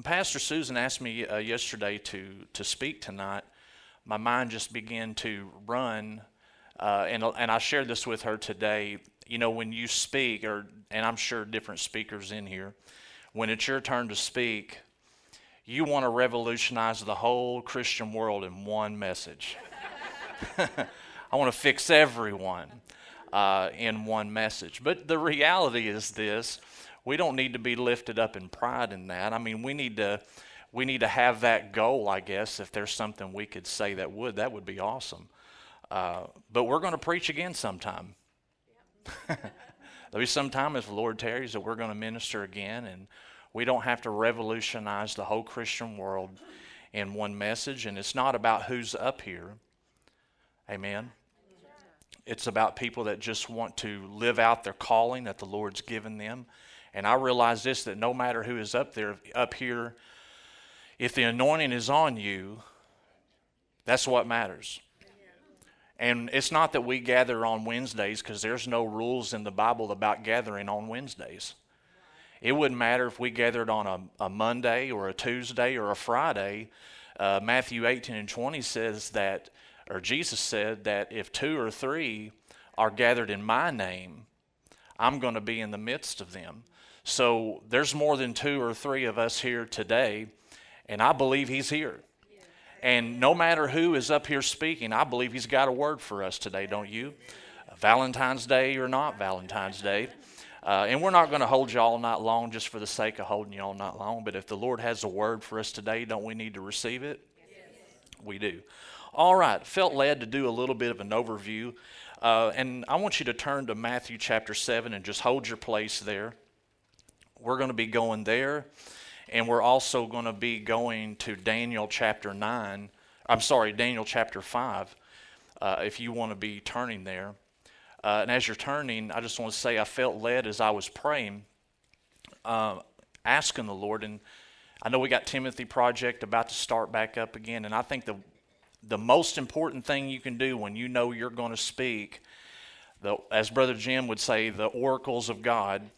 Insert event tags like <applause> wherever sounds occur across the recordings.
Pastor Susan asked me uh, yesterday to to speak tonight, my mind just began to run, uh, and and I shared this with her today. You know, when you speak, or and I'm sure different speakers in here, when it's your turn to speak, you want to revolutionize the whole Christian world in one message. <laughs> I want to fix everyone uh, in one message. But the reality is this we don't need to be lifted up in pride in that. I mean, we need to. We need to have that goal, I guess. If there's something we could say that would, that would be awesome. Uh, but we're going to preach again sometime. There'll be some time if the Lord tarries that we're going to minister again, and we don't have to revolutionize the whole Christian world in one message. And it's not about who's up here. Amen. It's about people that just want to live out their calling that the Lord's given them. And I realize this that no matter who is up there, up here, if the anointing is on you, that's what matters. And it's not that we gather on Wednesdays because there's no rules in the Bible about gathering on Wednesdays. It wouldn't matter if we gathered on a, a Monday or a Tuesday or a Friday. Uh, Matthew 18 and 20 says that, or Jesus said that if two or three are gathered in my name, I'm going to be in the midst of them. So there's more than two or three of us here today, and I believe He's here. And no matter who is up here speaking, I believe He's got a word for us today, don't you? Valentine's Day or not Valentine's Day. Uh, and we're not going to hold you all night long just for the sake of holding you all night long. But if the Lord has a word for us today, don't we need to receive it? We do. All right. Felt led to do a little bit of an overview. Uh, and I want you to turn to Matthew chapter 7 and just hold your place there. We're going to be going there. And we're also going to be going to Daniel chapter 9. I'm sorry, Daniel chapter 5, uh, if you want to be turning there. Uh, and as you're turning, I just want to say I felt led as I was praying, uh, asking the Lord. And I know we got Timothy Project about to start back up again. And I think the the most important thing you can do when you know you're going to speak, the, as Brother Jim would say, the oracles of God.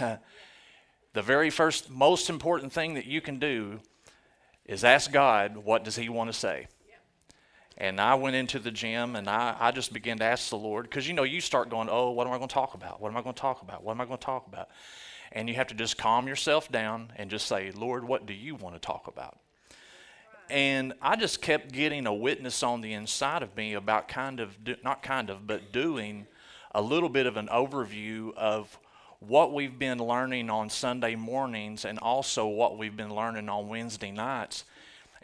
<laughs> the very first, most important thing that you can do is ask God, what does He want to say? And I went into the gym and I, I just began to ask the Lord, because you know, you start going, oh, what am I going to talk about? What am I going to talk about? What am I going to talk about? And you have to just calm yourself down and just say, Lord, what do you want to talk about? And I just kept getting a witness on the inside of me about kind of, do, not kind of, but doing a little bit of an overview of what we've been learning on Sunday mornings and also what we've been learning on Wednesday nights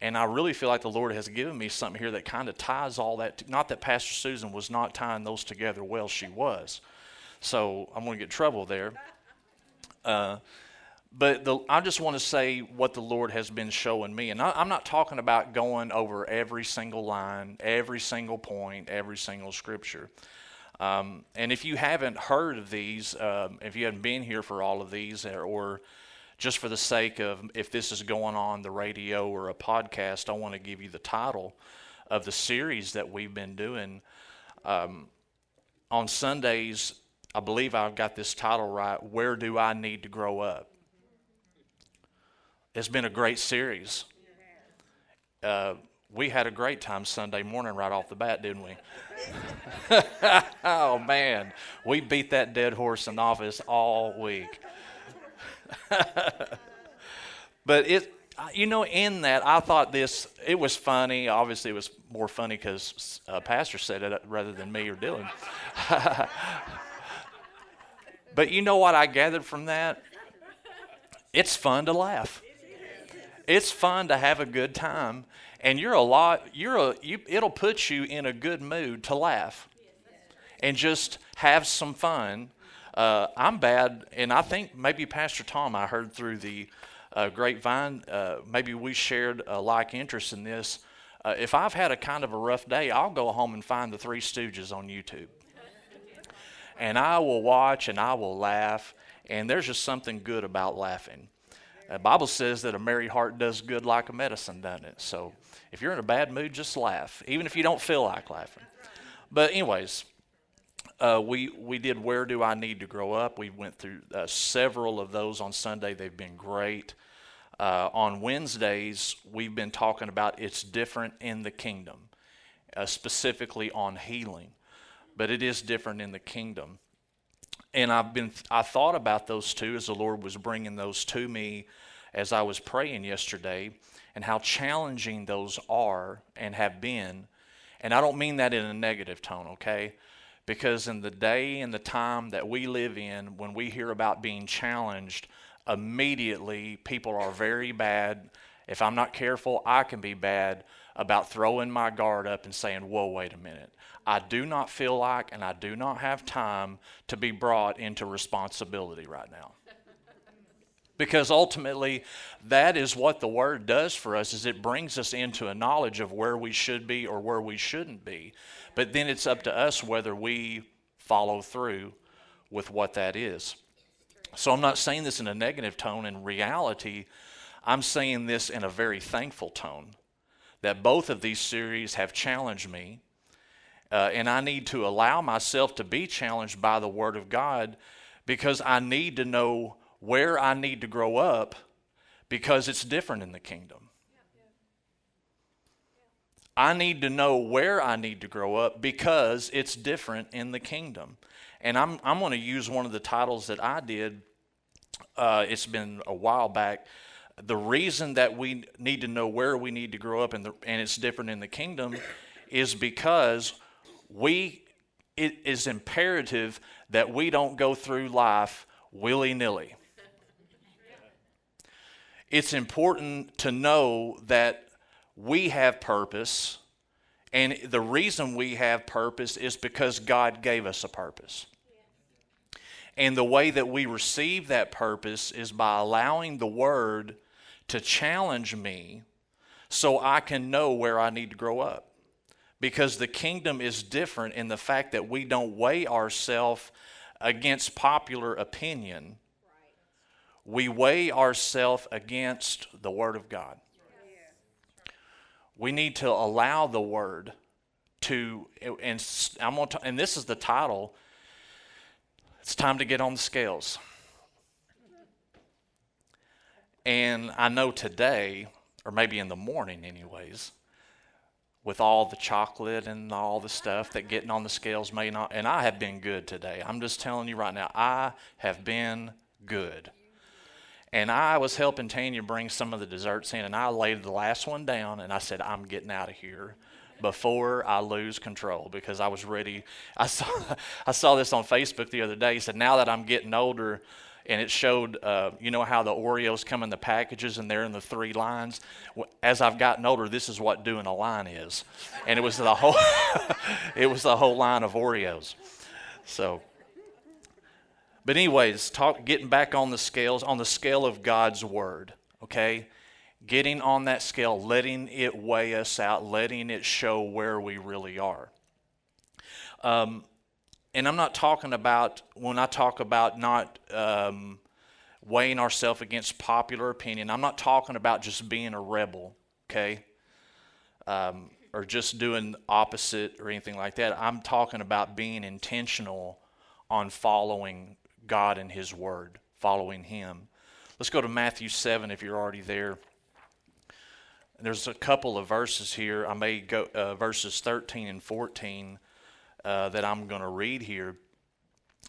and I really feel like the Lord has given me something here that kind of ties all that. To, not that Pastor Susan was not tying those together well, she was. So I'm going to get trouble there. Uh, but the, I just want to say what the Lord has been showing me. And I, am not talking about going over every single line, every single point, every single scripture. Um, and if you haven't heard of these, um, if you haven't been here for all of these, or, just for the sake of if this is going on the radio or a podcast, I want to give you the title of the series that we've been doing. Um, on Sundays, I believe I've got this title right Where Do I Need to Grow Up? It's been a great series. Uh, we had a great time Sunday morning right off the bat, didn't we? <laughs> oh, man. We beat that dead horse in office all week. <laughs> but it, you know, in that, I thought this, it was funny. Obviously, it was more funny because a uh, Pastor said it rather than me or Dylan. <laughs> but you know what I gathered from that? It's fun to laugh. It's fun to have a good time. And you're a lot, you're a, you, it'll put you in a good mood to laugh and just have some fun uh, I'm bad, and I think maybe Pastor Tom, I heard through the uh, grapevine, uh, maybe we shared a like interest in this. Uh, if I've had a kind of a rough day, I'll go home and find the Three Stooges on YouTube. And I will watch and I will laugh, and there's just something good about laughing. The Bible says that a merry heart does good like a medicine, doesn't it? So if you're in a bad mood, just laugh, even if you don't feel like laughing. But, anyways, uh, we we did where do I need to grow up? We went through uh, several of those on Sunday. They've been great. uh, on Wednesdays, we've been talking about it's different in the kingdom, uh, specifically on healing, but it is different in the kingdom. And I've been, I thought about those two as the Lord was bringing those to me as I was praying yesterday, and how challenging those are and have been. And I don't mean that in a negative tone, okay? Because in the day and the time that we live in, when we hear about being challenged, immediately people are very bad. If I'm not careful, I can be bad about throwing my guard up and saying, Whoa, wait a minute. I do not feel like and I do not have time to be brought into responsibility right now. because ultimately that is what the word does for us is it brings us into a knowledge of where we should be or where we shouldn't be. But then it's up to us whether we follow through with what that is. So I'm not saying this in a negative tone. In reality, I'm saying this in a very thankful tone that both of these series have challenged me. Uh, and I need to allow myself to be challenged by the Word of God because I need to know where I need to grow up because it's different in the kingdom. I need to know where I need to grow up because it's different in the kingdom. And I'm, I'm going to use one of the titles that I did. Uh, it's been a while back. The reason that we need to know where we need to grow up, and, the, and it's different in the kingdom, is because we it is imperative that we don't go through life willy nilly. It's important to know that we have purpose, and the reason we have purpose is because God gave us a purpose. And the way that we receive that purpose is by allowing the Word to challenge me so I can know where I need to grow up. Because the kingdom is different in the fact that we don't weigh ourselves against popular opinion, we weigh ourselves against the Word of God. We need to allow the Word to, and I'm to, and this is the title it's time to get on the scales. And I know today, or maybe in the morning, anyways, with all the chocolate and all the stuff that getting on the scales may not, and I have been good today. I'm just telling you right now, I have been good. And I was helping Tanya bring some of the desserts in, and I laid the last one down, and I said, I'm getting out of here before I lose control because I was ready. I saw, <laughs> I saw this on Facebook the other day. He said, Now that I'm getting older, and it showed, uh, you know, how the Oreos come in the packages and they're in the three lines. As I've gotten older, this is what doing a line is, and it was the whole, <laughs> it was the whole line of Oreos. So, but anyways, talk, getting back on the scales, on the scale of God's word, okay getting on that scale, letting it weigh us out, letting it show where we really are. Um, and I'm not talking about, when I talk about not um, weighing ourselves against popular opinion, I'm not talking about just being a rebel, okay? Um, or just doing opposite or anything like that. I'm talking about being intentional on following God and His Word, following Him. Let's go to Matthew 7 if you're already there. There's a couple of verses here. I may go uh, verses 13 and 14 uh, that I'm going to read here.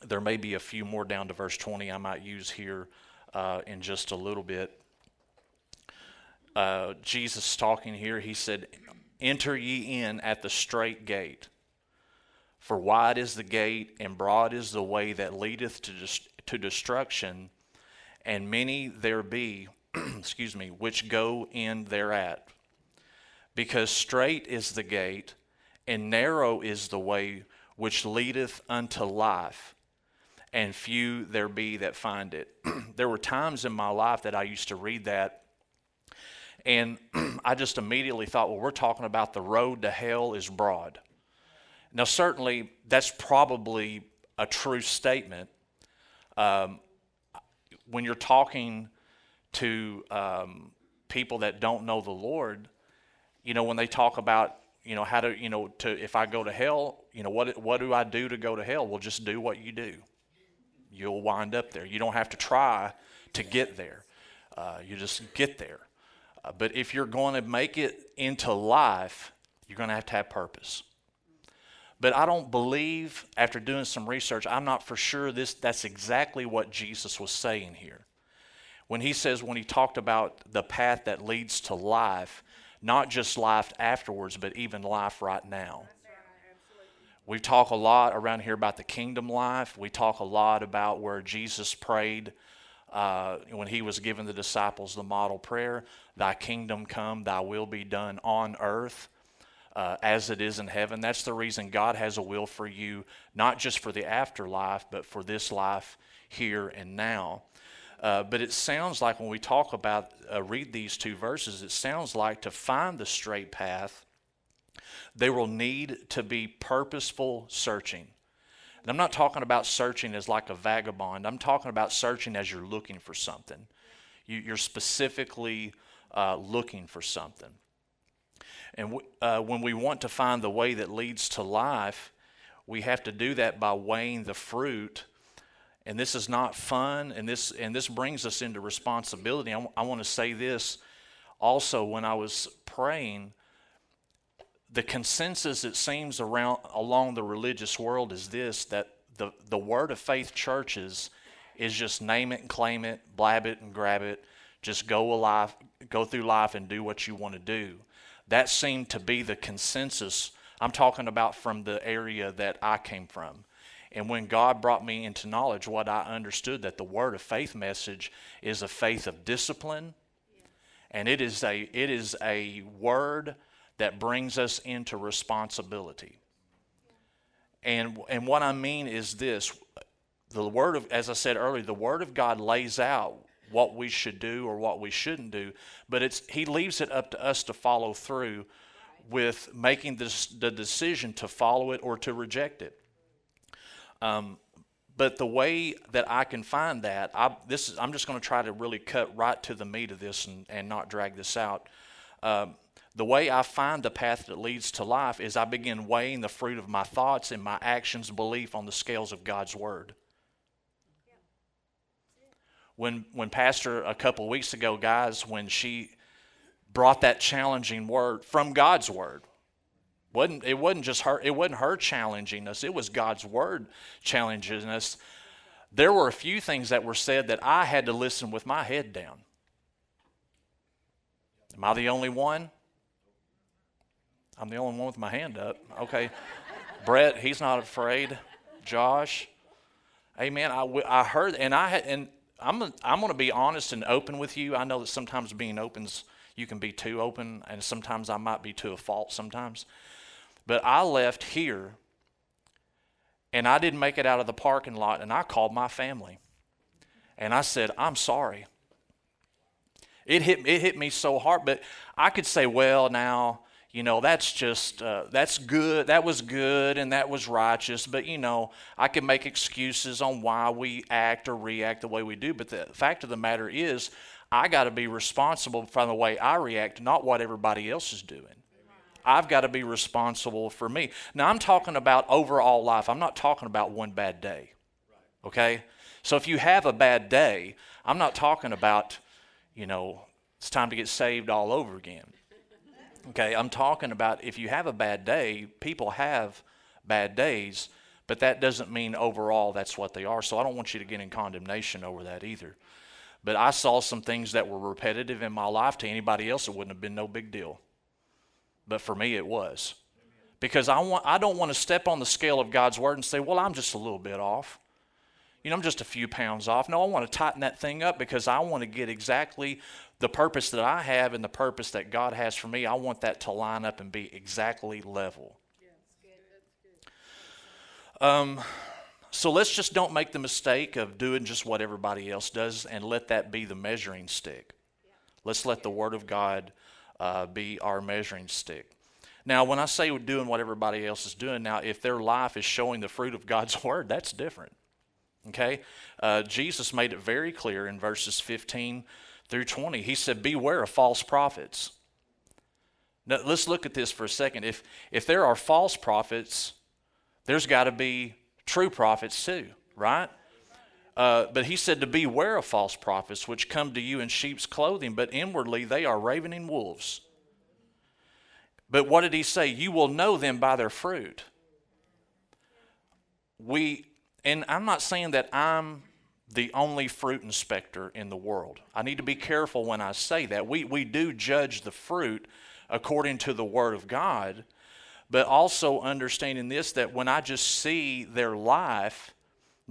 There may be a few more down to verse 20 I might use here uh, in just a little bit. Uh, Jesus talking here, he said, Enter ye in at the straight gate. For wide is the gate, and broad is the way that leadeth to, to destruction, and many there be <clears throat> excuse me, which go in thereat. Because straight is the gate, and narrow is the way which leadeth unto life, and few there be that find it. <clears throat> there were times in my life that I used to read that, and <clears throat> I just immediately thought, well, we're talking about the road to hell is broad. Now, certainly, that's probably a true statement. Um, when you're talking to um, people that don't know the Lord, you know, when they talk about, you know, how to, you know, to if I go to hell, you know, what what do I do to go to hell? Well, just do what you do. You'll wind up there. You don't have to try to get there. Uh, you just get there. Uh, but if you're going to make it into life, you're going to have to have purpose. But I don't believe, after doing some research, I'm not for sure this that's exactly what Jesus was saying here. When he says, when he talked about the path that leads to life, not just life afterwards, but even life right now. We talk a lot around here about the kingdom life. We talk a lot about where Jesus prayed uh, when he was giving the disciples the model prayer Thy kingdom come, thy will be done on earth. Uh, as it is in heaven. That's the reason God has a will for you, not just for the afterlife, but for this life here and now. Uh, but it sounds like when we talk about, uh, read these two verses, it sounds like to find the straight path, they will need to be purposeful searching. And I'm not talking about searching as like a vagabond. I'm talking about searching as you're looking for something. You, are specifically uh, looking for something. And w- uh, when we want to find the way that leads to life, we have to do that by weighing the fruit. And this is not fun, and this and this brings us into responsibility. I, w- I want to say this also when I was praying the consensus it seems around along the religious world is this that the, the word of faith churches is just name it and claim it, blab it and grab it, just go alive, go through life and do what you want to do. That seemed to be the consensus. I'm talking about from the area that I came from. And when God brought me into knowledge, what I understood that the word of faith message is a faith of discipline, and it is a it is a word that brings us into responsibility. And, and what I mean is this the word of as i said earlier the word of god lays out what we should do or what we shouldn't do but it's he leaves it up to us to follow through with making this, the decision to follow it or to reject it um, but the way that i can find that I, this is, i'm just going to try to really cut right to the meat of this and, and not drag this out um, the way I find the path that leads to life is I begin weighing the fruit of my thoughts and my actions, belief on the scales of God's Word. When, when Pastor, a couple weeks ago, guys, when she brought that challenging word from God's Word, wasn't, it wasn't just her, it wasn't her challenging us, it was God's Word challenging us. There were a few things that were said that I had to listen with my head down. Am I the only one? I'm the only one with my hand up. Okay. <laughs> Brett, he's not afraid. Josh, amen. I, I heard, and I had, and I'm, I'm going to be honest and open with you. I know that sometimes being open's, you can be too open, and sometimes I might be to a fault sometimes. But I left here, and I didn't make it out of the parking lot, and I called my family. And I said, I'm sorry. It hit, it hit me so hard, but I could say, well, now, you know that's just uh, that's good that was good and that was righteous but you know i can make excuses on why we act or react the way we do but the fact of the matter is i got to be responsible for the way i react not what everybody else is doing I've got to be responsible for me. Now, I'm talking about overall life. I'm not talking about one bad day. Okay? So, if you have a bad day, I'm not talking about, you know, it's time to get saved all over again. Okay, I'm talking about if you have a bad day, people have bad days, but that doesn't mean overall that's what they are. So I don't want you to get in condemnation over that either. But I saw some things that were repetitive in my life. To anybody else, it wouldn't have been no big deal. But for me, it was. Because I, want, I don't want to step on the scale of God's word and say, well, I'm just a little bit off. You know, I'm just a few pounds off. No, I want to tighten that thing up because I want to get exactly the purpose that I have and the purpose that God has for me, I want that to line up and be exactly level. Um, so let's just don't make the mistake of doing just what everybody else does and let that be the measuring stick. Let's let the Word of God uh, be our measuring stick. Now, when I say doing what everybody else is doing, now if their life is showing the fruit of God's <laughs> Word, that's different. Okay? Uh, Jesus made it very clear in verses 15 through 20. He said, Beware of false prophets. Now, let's look at this for a second. If, if there are false prophets, there's got to be true prophets too, right? Uh, but he said to beware of false prophets, which come to you in sheep's clothing, but inwardly they are ravening wolves. But what did he say? You will know them by their fruit. We, and I'm not saying that I'm the only fruit inspector in the world. I need to be careful when I say that. We, we do judge the fruit according to the Word of God, but also understanding this that when I just see their life,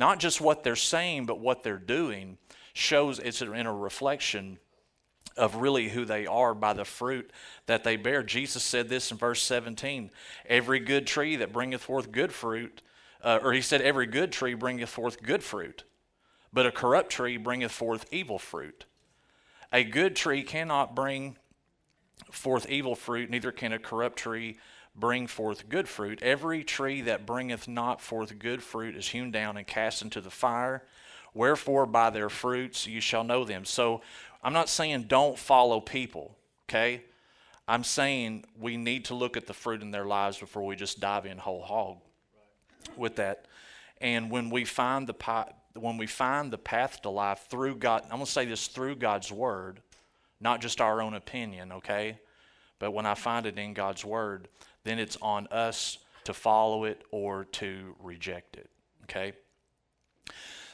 not just what they're saying, but what they're doing, shows it's in a reflection of really who they are by the fruit that they bear. Jesus said this in verse 17 Every good tree that bringeth forth good fruit, uh, or he said, Every good tree bringeth forth good fruit, but a corrupt tree bringeth forth evil fruit. A good tree cannot bring forth evil fruit, neither can a corrupt tree bring forth good fruit. Every tree that bringeth not forth good fruit is hewn down and cast into the fire. Wherefore, by their fruits you shall know them. So, I'm not saying don't follow people, okay? I'm saying we need to look at the fruit in their lives before we just dive in whole hog with that. And when we find the when we find the path to life through God, I'm going to say this through God's word, not just our own opinion, okay? But when I find it in God's word, then it's on us to follow it or to reject it, okay?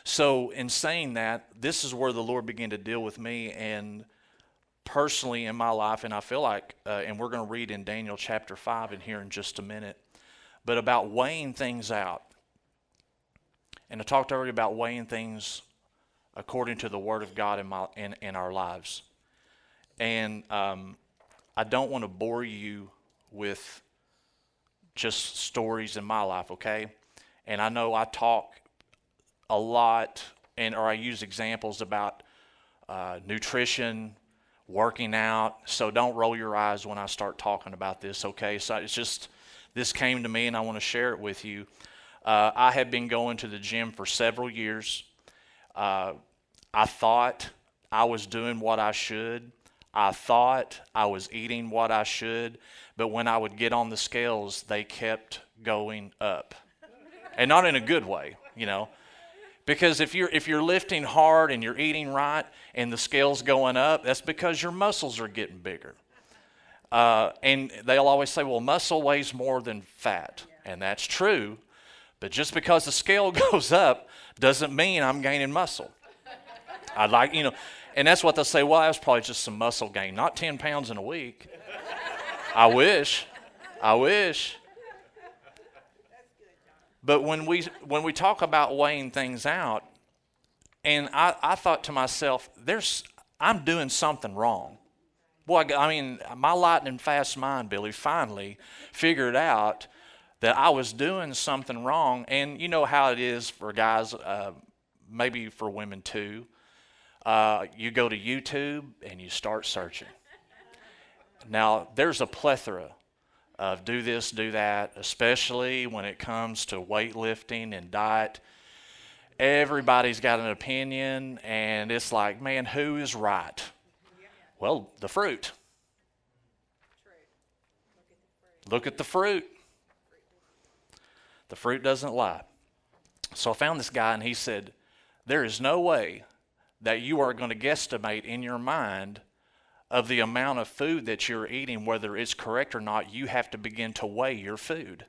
So, in saying that, this is where the Lord began to deal with me and personally in my life, and I feel like, uh, and we're going to read in Daniel chapter 5 in here in just a minute, but about weighing things out. And I talked already about weighing things according to the Word of God in, my, in, in our lives. And um, I don't want to bore you with just stories in my life, okay? And I know I talk a lot, and or I use examples about uh, nutrition, working out. So don't roll your eyes when I start talking about this, okay? So it's just this came to me, and I want to share it with you. Uh, I have been going to the gym for several years. Uh, I thought I was doing what I should. I thought I was eating what I should, but when I would get on the scales, they kept going up. And not in a good way, you know. Because if you're if you're lifting hard and you're eating right and the scale's going up, that's because your muscles are getting bigger. Uh, and they'll always say, "Well, muscle weighs more than fat," and that's true. But just because the scale <laughs> goes up doesn't mean I'm gaining muscle. I'd like you know, and that's what they'll say. Well, that's probably just some muscle gain, not ten pounds in a week. I wish. I wish. But when we when we talk about weighing things out, and I, I thought to myself, there's I'm doing something wrong. Boy, I mean, my lightning fast mind, Billy, finally figured out that I was doing something wrong. And you know how it is for guys, uh, maybe for women too. Uh, you go to YouTube and you start searching. Now, there's a plethora of do this, do that, especially when it comes to weightlifting and diet. Everybody's got an opinion, and it's like, man, who is right? Well, the fruit. Look at the fruit. The fruit doesn't lie. So I found this guy, and he said, There is no way that you are going to guesstimate in your mind of the amount of food that you're eating, whether it's correct or not, you have to begin to weigh your food.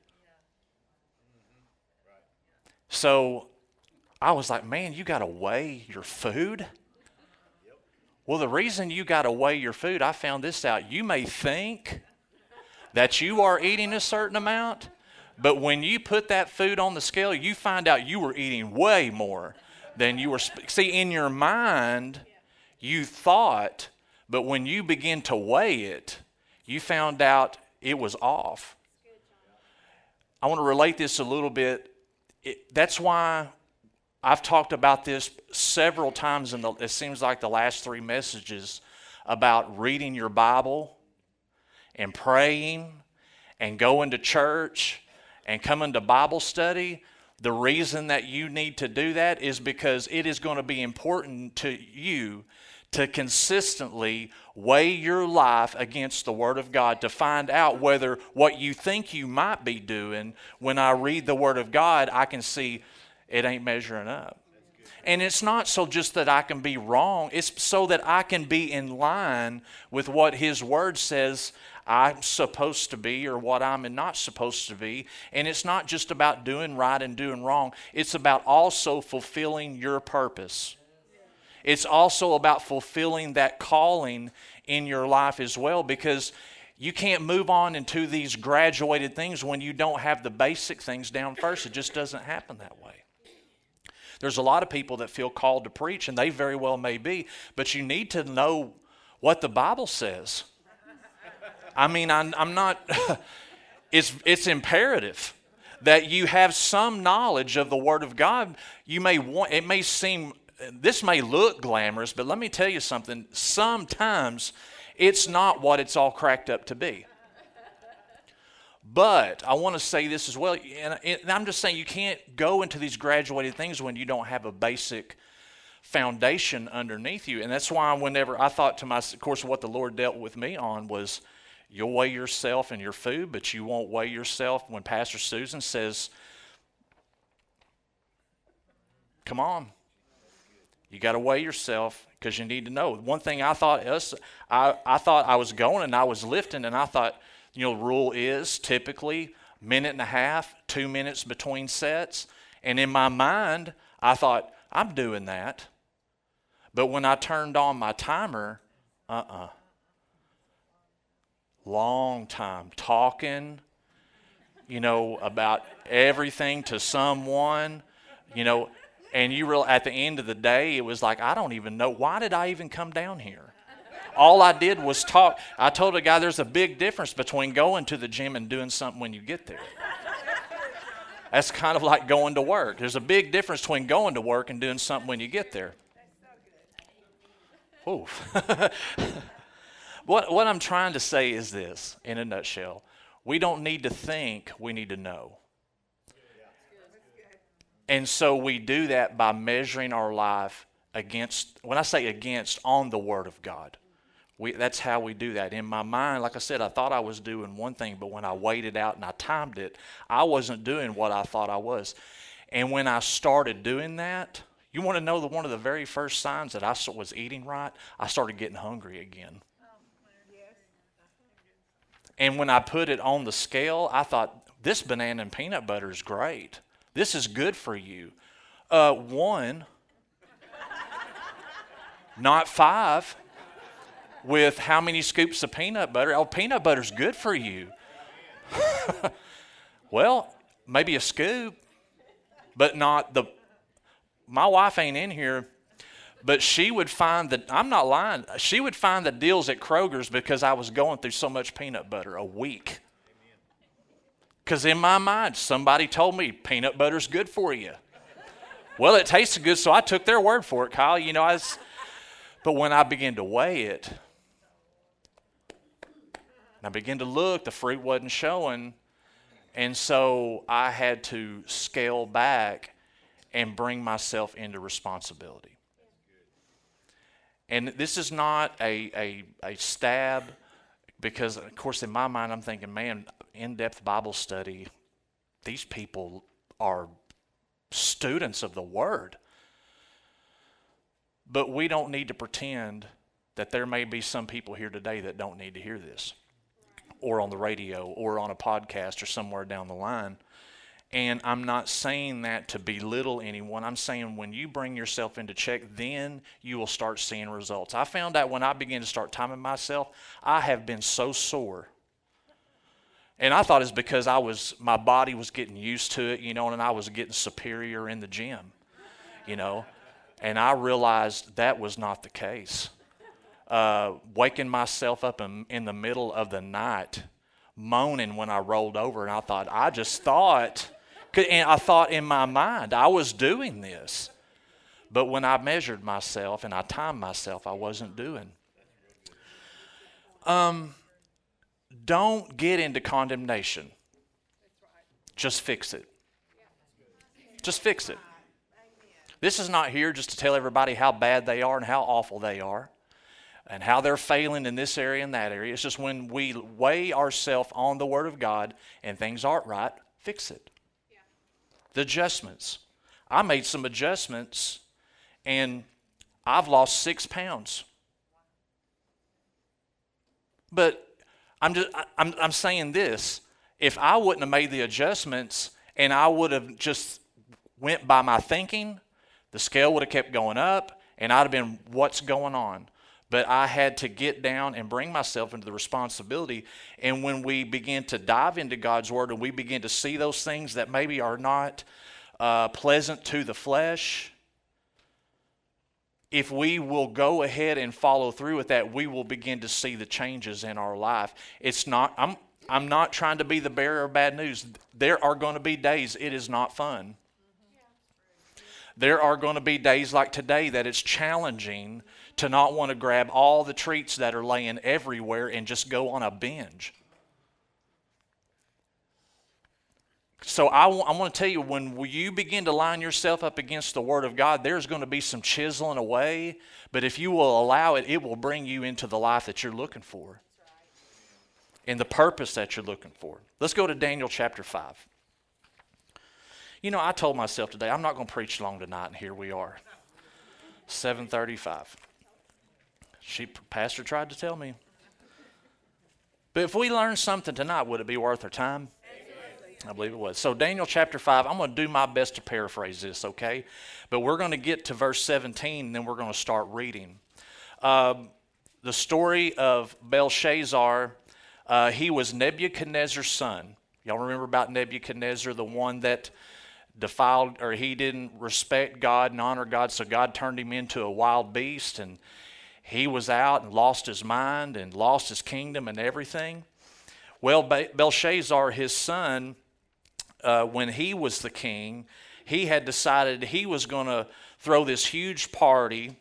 So I was like, man, you got to weigh your food? Well, the reason you got to weigh your food, I found this out. You may think that you are eating a certain amount, but when you put that food on the scale, you find out you were eating way more than you were. See, in your mind, you thought but when you begin to weigh it, you found out it was off. I want to relate this a little bit. It, that's why I've talked about this several times in the, it seems like the last three messages about reading your Bible and praying and going to church and coming to Bible study. The reason that you need to do that is because it is going to be important to you to consistently weigh your life against the Word of God to find out whether what you think you might be doing, when I read the Word of God, I can see it ain't measuring up. And it's not so just that I can be wrong, it's so that I can be in line with what His Word says I'm supposed to be or what I'm not supposed to be. And it's not just about doing right and doing wrong, it's about also fulfilling your purpose. It's also about fulfilling that calling in your life as well because you can't move on into these graduated things when you don't have the basic things down first. It just doesn't happen that way. There's a lot of people that feel called to preach, and they very well may be, but you need to know what the Bible says. I mean, I'm, I'm not, <laughs> it's, it's imperative that you have some knowledge of the Word of God. You may want, it may seem, this may look glamorous, but let me tell you something. Sometimes it's not what it's all cracked up to be. But I want to say this as well, and, I'm just saying you can't go into these graduated things when you don't have a basic foundation underneath you. And that's why whenever I thought to myself, of course, what the Lord dealt with me on was you'll weigh yourself and your food, but you won't weigh yourself when Pastor Susan says, Come on. You got to weigh yourself because you need to know. One thing I thought us, I, I thought I was going and I was lifting, and I thought, you know, rule is typically minute and a half, two minutes between sets. And in my mind, I thought, I'm doing that. But when I turned on my timer, uh uh-uh. uh Long time talking, you know, about everything to someone, you know, and you real at the end of the day, it was like, I don't even know. Why did I even come down here? All I did was talk. I told a guy there's a big difference between going to the gym and doing something when you get there. That's kind of like going to work. There's a big difference between going to work and doing something when you get there. Ooh. <laughs> what, what I'm trying to say is this, in a nutshell. We don't need to think, we need to know. And so we do that by measuring our life against, when I say against, on the Word of God. We, that's how we do that. In my mind, like I said, I thought I was doing one thing, but when I weighed it out and I timed it, I wasn't doing what I thought I was. And when I started doing that, you want to know the, one of the very first signs that I was eating right? I started getting hungry again. And when I put it on the scale, I thought, this banana and peanut butter is great. This is good for you. Uh, one, not five, with how many scoops of peanut butter? Oh, peanut butter's good for you. <laughs> well, maybe a scoop, but not the. My wife ain't in here, but she would find that, I'm not lying, she would find the deals at Kroger's because I was going through so much peanut butter a week. Because in my mind, somebody told me peanut butter's good for you. well, it tasted good, so I took their word for it, Kyle. You know, I was, but when I began to weigh it, I began to look, the fruit wasn't showing. And so I had to scale back and bring myself into responsibility. And this is not a, a, a stab because, of course, in my mind, I'm thinking, man, in depth Bible study, these people are students of the Word. But we don't need to pretend that there may be some people here today that don't need to hear this, or on the radio, or on a podcast, or somewhere down the line. And I'm not saying that to belittle anyone. I'm saying when you bring yourself into check, then you will start seeing results. I found out when I began to start timing myself, I have been so sore and I thought it's because I was my body was getting used to it, you know, and I was getting superior in the gym, you know. And I realized that was not the case. Uh, waking myself up in, in the middle of the night, moaning when I rolled over, and I thought, I just thought, and I thought in my mind, I was doing this. But when I measured myself and I timed myself, I wasn't doing. Um, don't get into condemnation. Just fix it. Just fix it. This is not here just to tell everybody how bad they are and how awful they are and how they're failing in this area and that area. It's just when we weigh ourselves on the Word of God and things aren't right, fix it. The adjustments. I made some adjustments and I've lost six pounds. But I'm just I'm I'm saying this. If I wouldn't have made the adjustments and I would have just went by my thinking, the scale would have kept going up and I'd have been what's going on. But I had to get down and bring myself into the responsibility. And when we begin to dive into God's Word and we begin to see those things that maybe are not uh, pleasant to the flesh, if we will go ahead and follow through with that, we will begin to see the changes in our life. It's not, I'm, I'm not trying to be the bearer of bad news. There are going to be days it is not fun. There are going to be days like today that it's challenging to not want to grab all the treats that are laying everywhere and just go on a binge. So I, w- I want to tell you when you begin to line yourself up against the Word of God, there's going to be some chiseling away. But if you will allow it, it will bring you into the life that you're looking for and the purpose that you're looking for. Let's go to Daniel chapter 5. You know, I told myself today, I'm not going to preach long tonight, and here we are. 735. She, pastor tried to tell me. But if we learn something tonight, would it be worth our time? I believe it was. So, Daniel chapter 5, I'm going to do my best to paraphrase this, okay? But we're going to get to verse 17, and then we're going to start reading. Um, the story of Belshazzar, uh, he was Nebuchadnezzar's son. Y'all remember about Nebuchadnezzar, the one that defiled, or he didn't respect God and honor God, so God turned him into a wild beast, and he was out and lost his mind and lost his kingdom and everything. Well, Belshazzar, his son, uh, when he was the king, he had decided he was going to throw this huge party,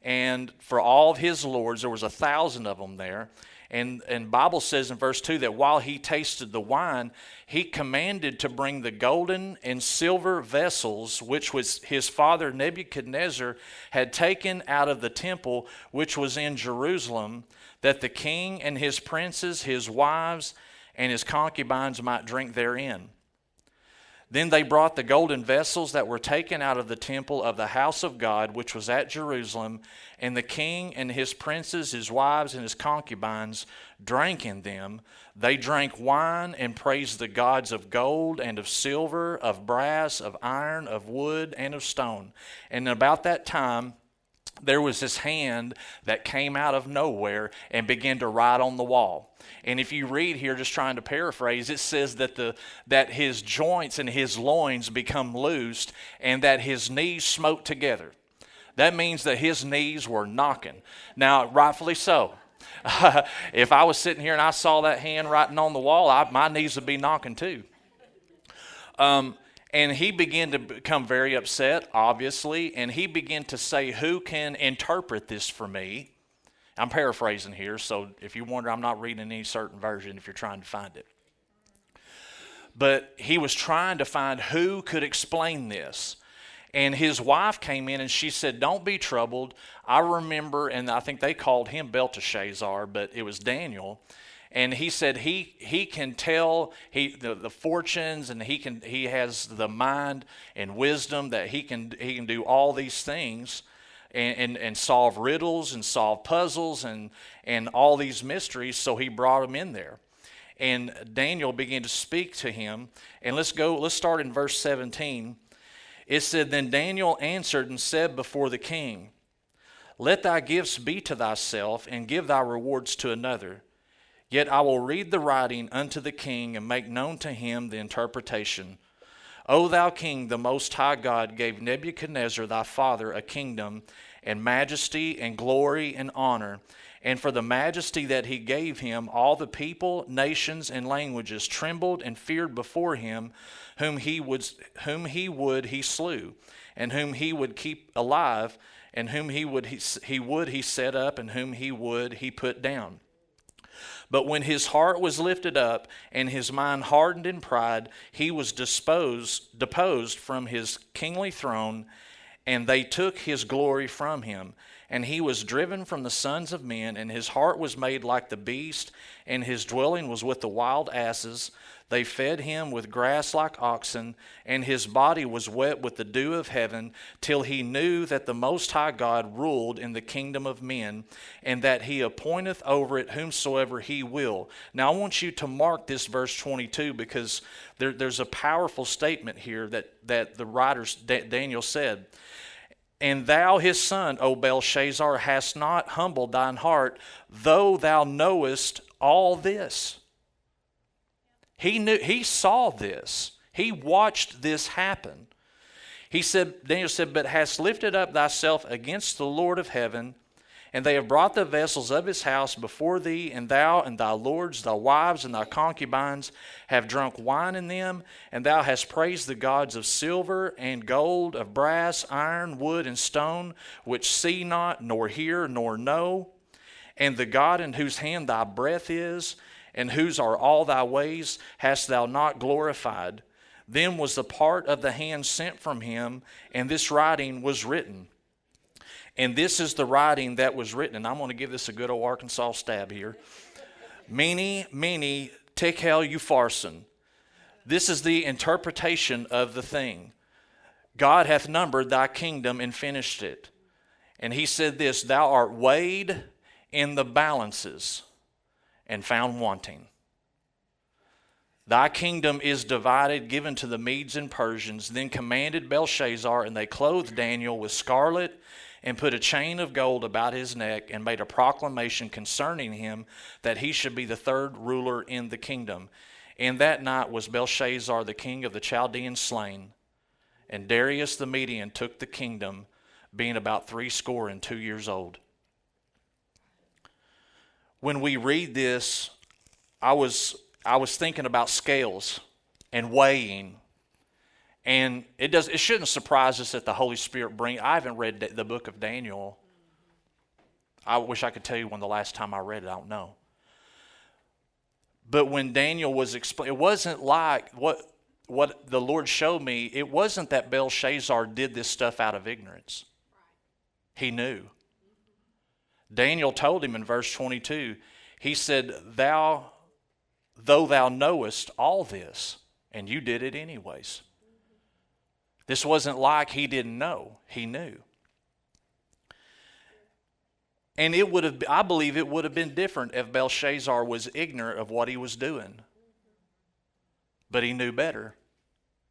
and for all of his lords, there was a thousand of them there. And, and Bible says in verse 2 that while he tasted the wine, he commanded to bring the golden and silver vessels which was his father Nebuchadnezzar had taken out of the temple which was in Jerusalem, that the king and his princes, his wives, and his concubines might drink therein. Then they brought the golden vessels that were taken out of the temple of the house of God, which was at Jerusalem, and the king and his princes, his wives, and his concubines drank in them. They drank wine and praised the gods of gold and of silver, of brass, of iron, of wood, and of stone. And about that time, there was this hand that came out of nowhere and began to write on the wall. And if you read here, just trying to paraphrase, it says that the that his joints and his loins become loosed, and that his knees smote together. That means that his knees were knocking. Now, rightfully so. <laughs> if I was sitting here and I saw that hand writing on the wall, I, my knees would be knocking too. Um, and he began to become very upset, obviously, and he began to say, Who can interpret this for me? I'm paraphrasing here, so if you wonder, I'm not reading any certain version if you're trying to find it. But he was trying to find who could explain this. And his wife came in and she said, Don't be troubled. I remember, and I think they called him Belteshazzar, but it was Daniel and he said he he can tell he the, the fortunes and he can he has the mind and wisdom that he can he can do all these things and, and, and solve riddles and solve puzzles and and all these mysteries. So he brought him in there. And daniel began to speak to him. And let's go let's start in verse 17 it said then daniel answered and said before the king let thy gifts be to thyself and give thy rewards to another Yet I will read the writing unto the king and make known to him the interpretation. O thou king, the most high God gave Nebuchadnezzar thy father a kingdom and majesty and glory and honor. And for the majesty that he gave him, all the people, nations, and languages trembled and feared before him, whom he would, whom he would he slew, and whom he would keep alive, and whom he would he, he would he set up, and whom he would he put down. But when his heart was lifted up and his mind hardened in pride, he was disposed, deposed from his kingly throne, and they took his glory from him. And he was driven from the sons of men, and his heart was made like the beast, and his dwelling was with the wild asses. They fed him with grass like oxen, and his body was wet with the dew of heaven, till he knew that the Most High God ruled in the kingdom of men, and that he appointeth over it whomsoever he will. Now, I want you to mark this verse 22 because there, there's a powerful statement here that, that the writer Daniel said. And thou, his son, O Belshazzar, hast not humbled thine heart, though thou knowest all this. He knew he saw this. He watched this happen. He said, Daniel said, But hast lifted up thyself against the Lord of heaven, and they have brought the vessels of his house before thee, and thou and thy lords, thy wives, and thy concubines have drunk wine in them, and thou hast praised the gods of silver and gold, of brass, iron, wood, and stone, which see not, nor hear, nor know, and the God in whose hand thy breath is, and whose are all thy ways, hast thou not glorified? Then was the part of the hand sent from him, and this writing was written. And this is the writing that was written. And I'm going to give this a good old Arkansas stab here. Mene, mene, tekel upharsin. This is the interpretation of the thing. God hath numbered thy kingdom and finished it. And he said this Thou art weighed in the balances and found wanting. Thy kingdom is divided, given to the Medes and Persians. Then commanded Belshazzar, and they clothed Daniel with scarlet and put a chain of gold about his neck and made a proclamation concerning him that he should be the third ruler in the kingdom. And that night was Belshazzar, the king of the Chaldeans, slain. And Darius the Median took the kingdom, being about threescore and two years old when we read this, I was I was thinking about scales and weighing. And it does it shouldn't surprise us that the Holy Spirit bring I haven't read the book of Daniel. I wish I could tell you when the last time I read it, I don't know. But when Daniel was explaining, it wasn't like what what the Lord showed me, it wasn't that Belshazzar did this stuff out of ignorance. He knew. Daniel told him in verse 22, he said, Thou, though thou knowest all this, and you did it anyways. This wasn't like he didn't know, he knew. And it would have, I believe it would have been different if Belshazzar was ignorant of what he was doing. But he knew better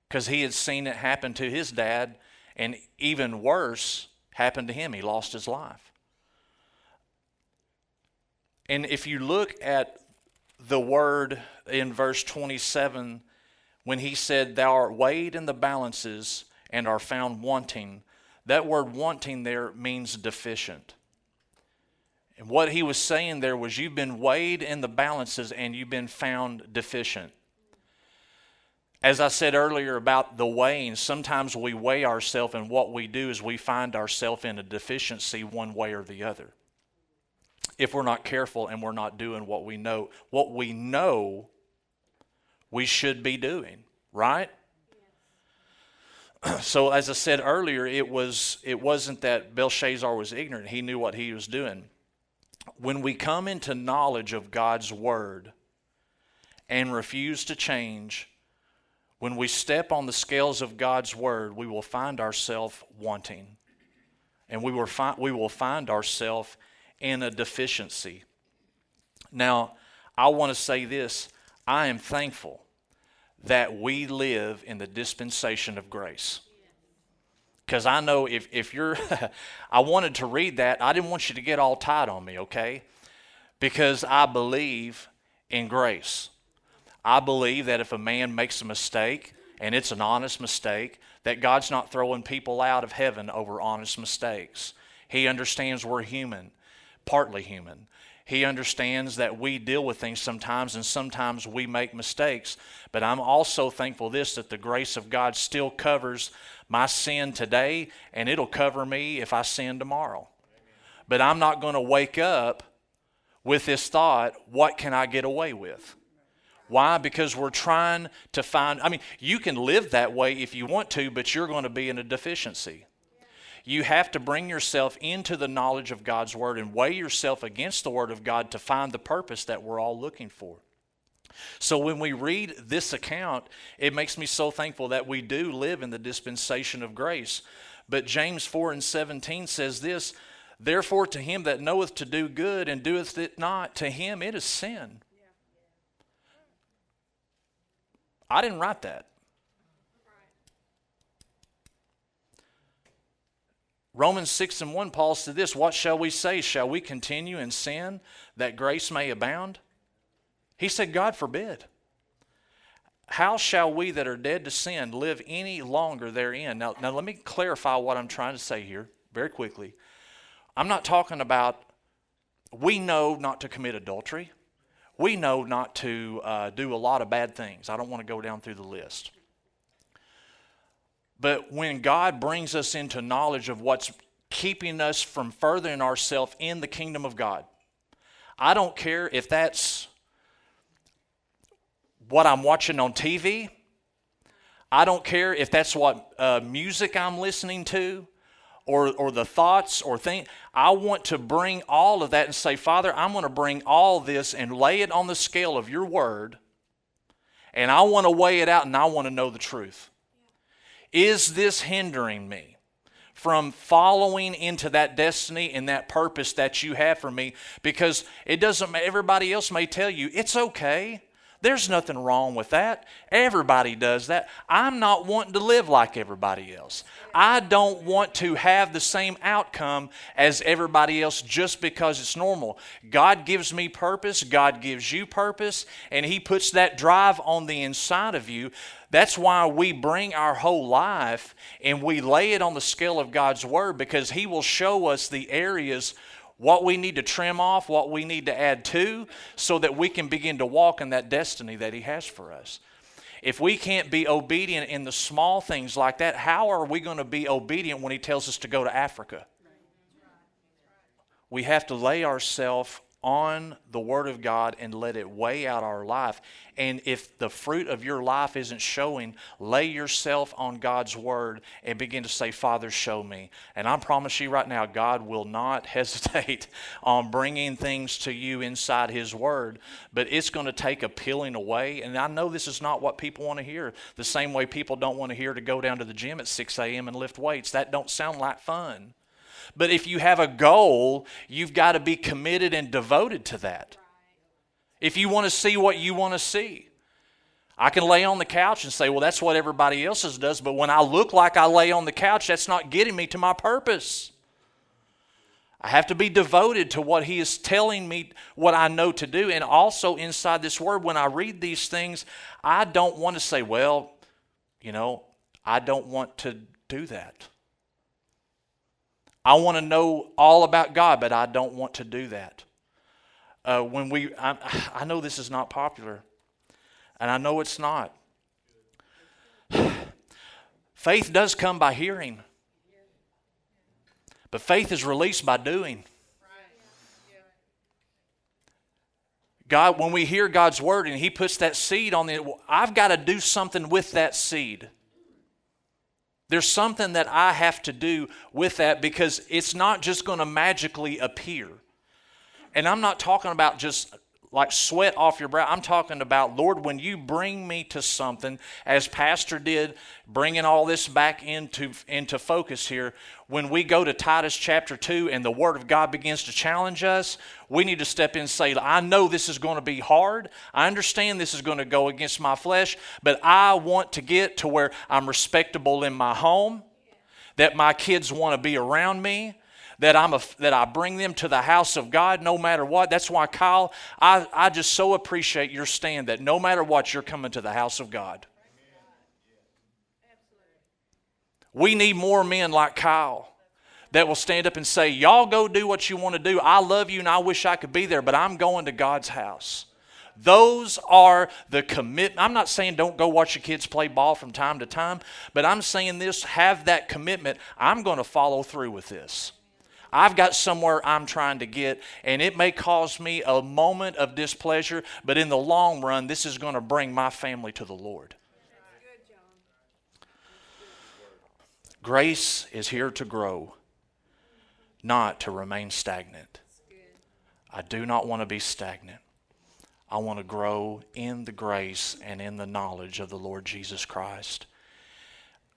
because he had seen it happen to his dad, and even worse happened to him. He lost his life. And if you look at the word in verse 27, when he said, Thou art weighed in the balances and are found wanting, that word wanting there means deficient. And what he was saying there was, You've been weighed in the balances and you've been found deficient. As I said earlier about the weighing, sometimes we weigh ourselves, and what we do is we find ourselves in a deficiency one way or the other if we're not careful and we're not doing what we know what we know we should be doing right? <clears throat> So as i said earlier it was it wasn't that belshazzar was ignorant. He knew what he was doing. When we come into knowledge of god's word and refuse to change when we step on the scales of god's word we will find ourselves wanting. And we will find, we will find ourselves in a deficiency. Now, I want to say this I am thankful that we live in the dispensation of grace. Because I know if, if you're, <laughs> I wanted to read that, I didn't want you to get all tied on me, okay? Because I believe in grace. I believe that if a man makes a mistake, and it's an honest mistake, that God's not throwing people out of heaven over honest mistakes. He understands we're human partly human. He understands that we deal with things sometimes and sometimes we make mistakes. But I'm also thankful this that the grace of God still covers my sin today and it'll cover me if I sin tomorrow. But I'm not going to wake up with this thought, what can I get away with? Why? Because we're trying to find, I mean, you can live that way if you want to, but you're going to be in a deficiency. You have to bring yourself into the knowledge of God's Word and weigh yourself against the Word of God to find the purpose that we're all looking for. So when we read this account, it makes me so thankful that we do live in the dispensation of grace. But James 4 and 17 says this Therefore, to him that knoweth to do good and doeth it not, to him it is sin. I didn't write that. Romans 6 and 1, Paul said this What shall we say? Shall we continue in sin that grace may abound? He said, God forbid. How shall we that are dead to sin live any longer therein? Now, now let me clarify what I'm trying to say here very quickly. I'm not talking about we know not to commit adultery. We know not to uh, do a lot of bad things. I don't want to go down through the list. But when God brings us into knowledge of what's keeping us from furthering ourselves in the kingdom of God, I don't care if that's what I'm watching on TV. I don't care if that's what uh, music I'm listening to or, or the thoughts or things. I want to bring all of that and say, Father, I'm going to bring all this and lay it on the scale of your word. And I want to weigh it out and I want to know the truth. Is this hindering me from following into that destiny and that purpose that you have for me? Because it doesn't, everybody else may tell you, it's okay. There's nothing wrong with that. Everybody does that. I'm not wanting to live like everybody else. I don't want to have the same outcome as everybody else just because it's normal. God gives me purpose, God gives you purpose, and He puts that drive on the inside of you. That's why we bring our whole life and we lay it on the scale of God's Word because He will show us the areas what we need to trim off, what we need to add to, so that we can begin to walk in that destiny that He has for us. If we can't be obedient in the small things like that, how are we going to be obedient when He tells us to go to Africa? We have to lay ourselves on the Word of God and let it weigh out our life. And if the fruit of your life isn't showing, lay yourself on God's Word and begin to say, Father, show me. And I promise you right now, God will not <laughs> hesitate on bringing things to you inside His Word, but it's going to take a peeling away. And I know this is not what people want to hear. The same way people don't want to hear to go down to the gym at 6 a.m. and lift weights. That don't sound like fun. But if you have a goal, you've got to be committed and devoted to that. If you want to see what you want to see, I can lay on the couch and say, well, that's what everybody else does. But when I look like I lay on the couch, that's not getting me to my purpose. I have to be devoted to what He is telling me, what I know to do. And also inside this word, when I read these things, I don't want to say, well, you know, I don't want to do that. I want to know all about God, but I don't want to do that. Uh, when we, I, I know this is not popular, and I know it's not. <sighs> Faith does come by hearing, but faith is released by doing. God, when we hear God's word and He puts that seed on the, I've got to do something with that seed. There's something that I have to do with that because it's not just going to magically appear. And I'm not talking about just like sweat off your brow. I'm talking about, Lord, when you bring me to something, as Pastor did, bringing all this back into, into focus here, when we go to Titus chapter 2 and the Word of God begins to challenge us, we need to step in and say, I know this is going to be hard. I understand this is going to go against my flesh, but I want to get to where I'm respectable in my home, that my kids want to be around me, that I'm a, that I bring them to the house of God no matter what. That's why Kyle, I, I just so appreciate your stand that no matter what, you're coming to the house of God. We need more men like Kyle that will stand up and say, Y'all go do what you want to do. I love you and I wish I could be there, but I'm going to God's house. Those are the commitment. I'm not saying don't go watch your kids play ball from time to time, but I'm saying this have that commitment. I'm going to follow through with this. I've got somewhere I'm trying to get, and it may cause me a moment of displeasure, but in the long run, this is going to bring my family to the Lord. Grace is here to grow, not to remain stagnant. I do not want to be stagnant. I want to grow in the grace and in the knowledge of the Lord Jesus Christ.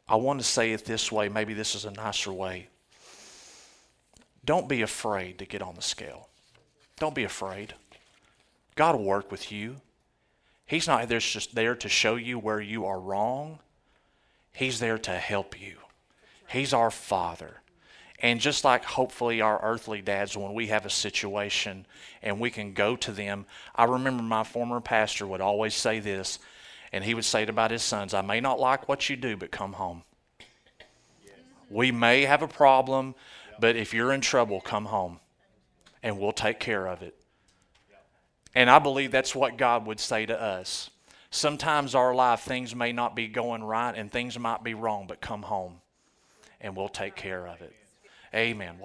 I want to say it this way. Maybe this is a nicer way. Don't be afraid to get on the scale. Don't be afraid. God will work with you. He's not there just there to show you where you are wrong. He's there to help you. He's our Father. And just like hopefully our earthly dads, when we have a situation and we can go to them, I remember my former pastor would always say this, and he would say it about his sons I may not like what you do, but come home. We may have a problem, but if you're in trouble, come home and we'll take care of it. And I believe that's what God would say to us. Sometimes our life, things may not be going right and things might be wrong, but come home and we'll take care of it. Amen.